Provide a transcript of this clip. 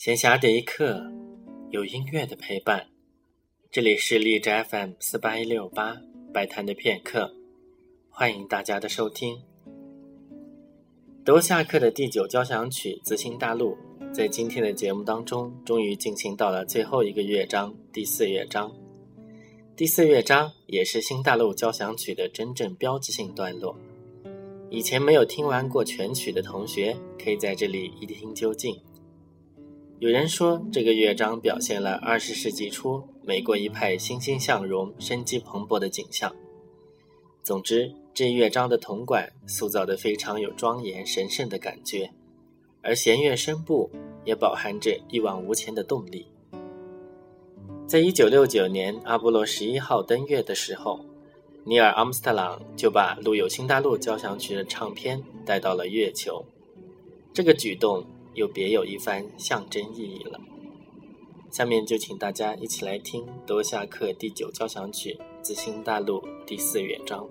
闲暇的一刻，有音乐的陪伴。这里是荔枝 FM 四八一六八摆摊的片刻，欢迎大家的收听。德夏克的第九交响曲《自新大陆》在今天的节目当中，终于进行到了最后一个乐章——第四乐章。第四乐章也是新大陆交响曲的真正标志性段落。以前没有听完过全曲的同学，可以在这里一听究竟。有人说，这个乐章表现了二十世纪初美国一派欣欣向荣、生机蓬勃的景象。总之，这乐章的铜管塑造得非常有庄严神圣的感觉，而弦乐声部也饱含着一往无前的动力。在一九六九年阿波罗十一号登月的时候，尼尔·阿姆斯特朗就把录有《新大陆交响曲》的唱片带到了月球。这个举动。又别有一番象征意义了。下面就请大家一起来听德夏克第九交响曲《自新大陆》第四乐章。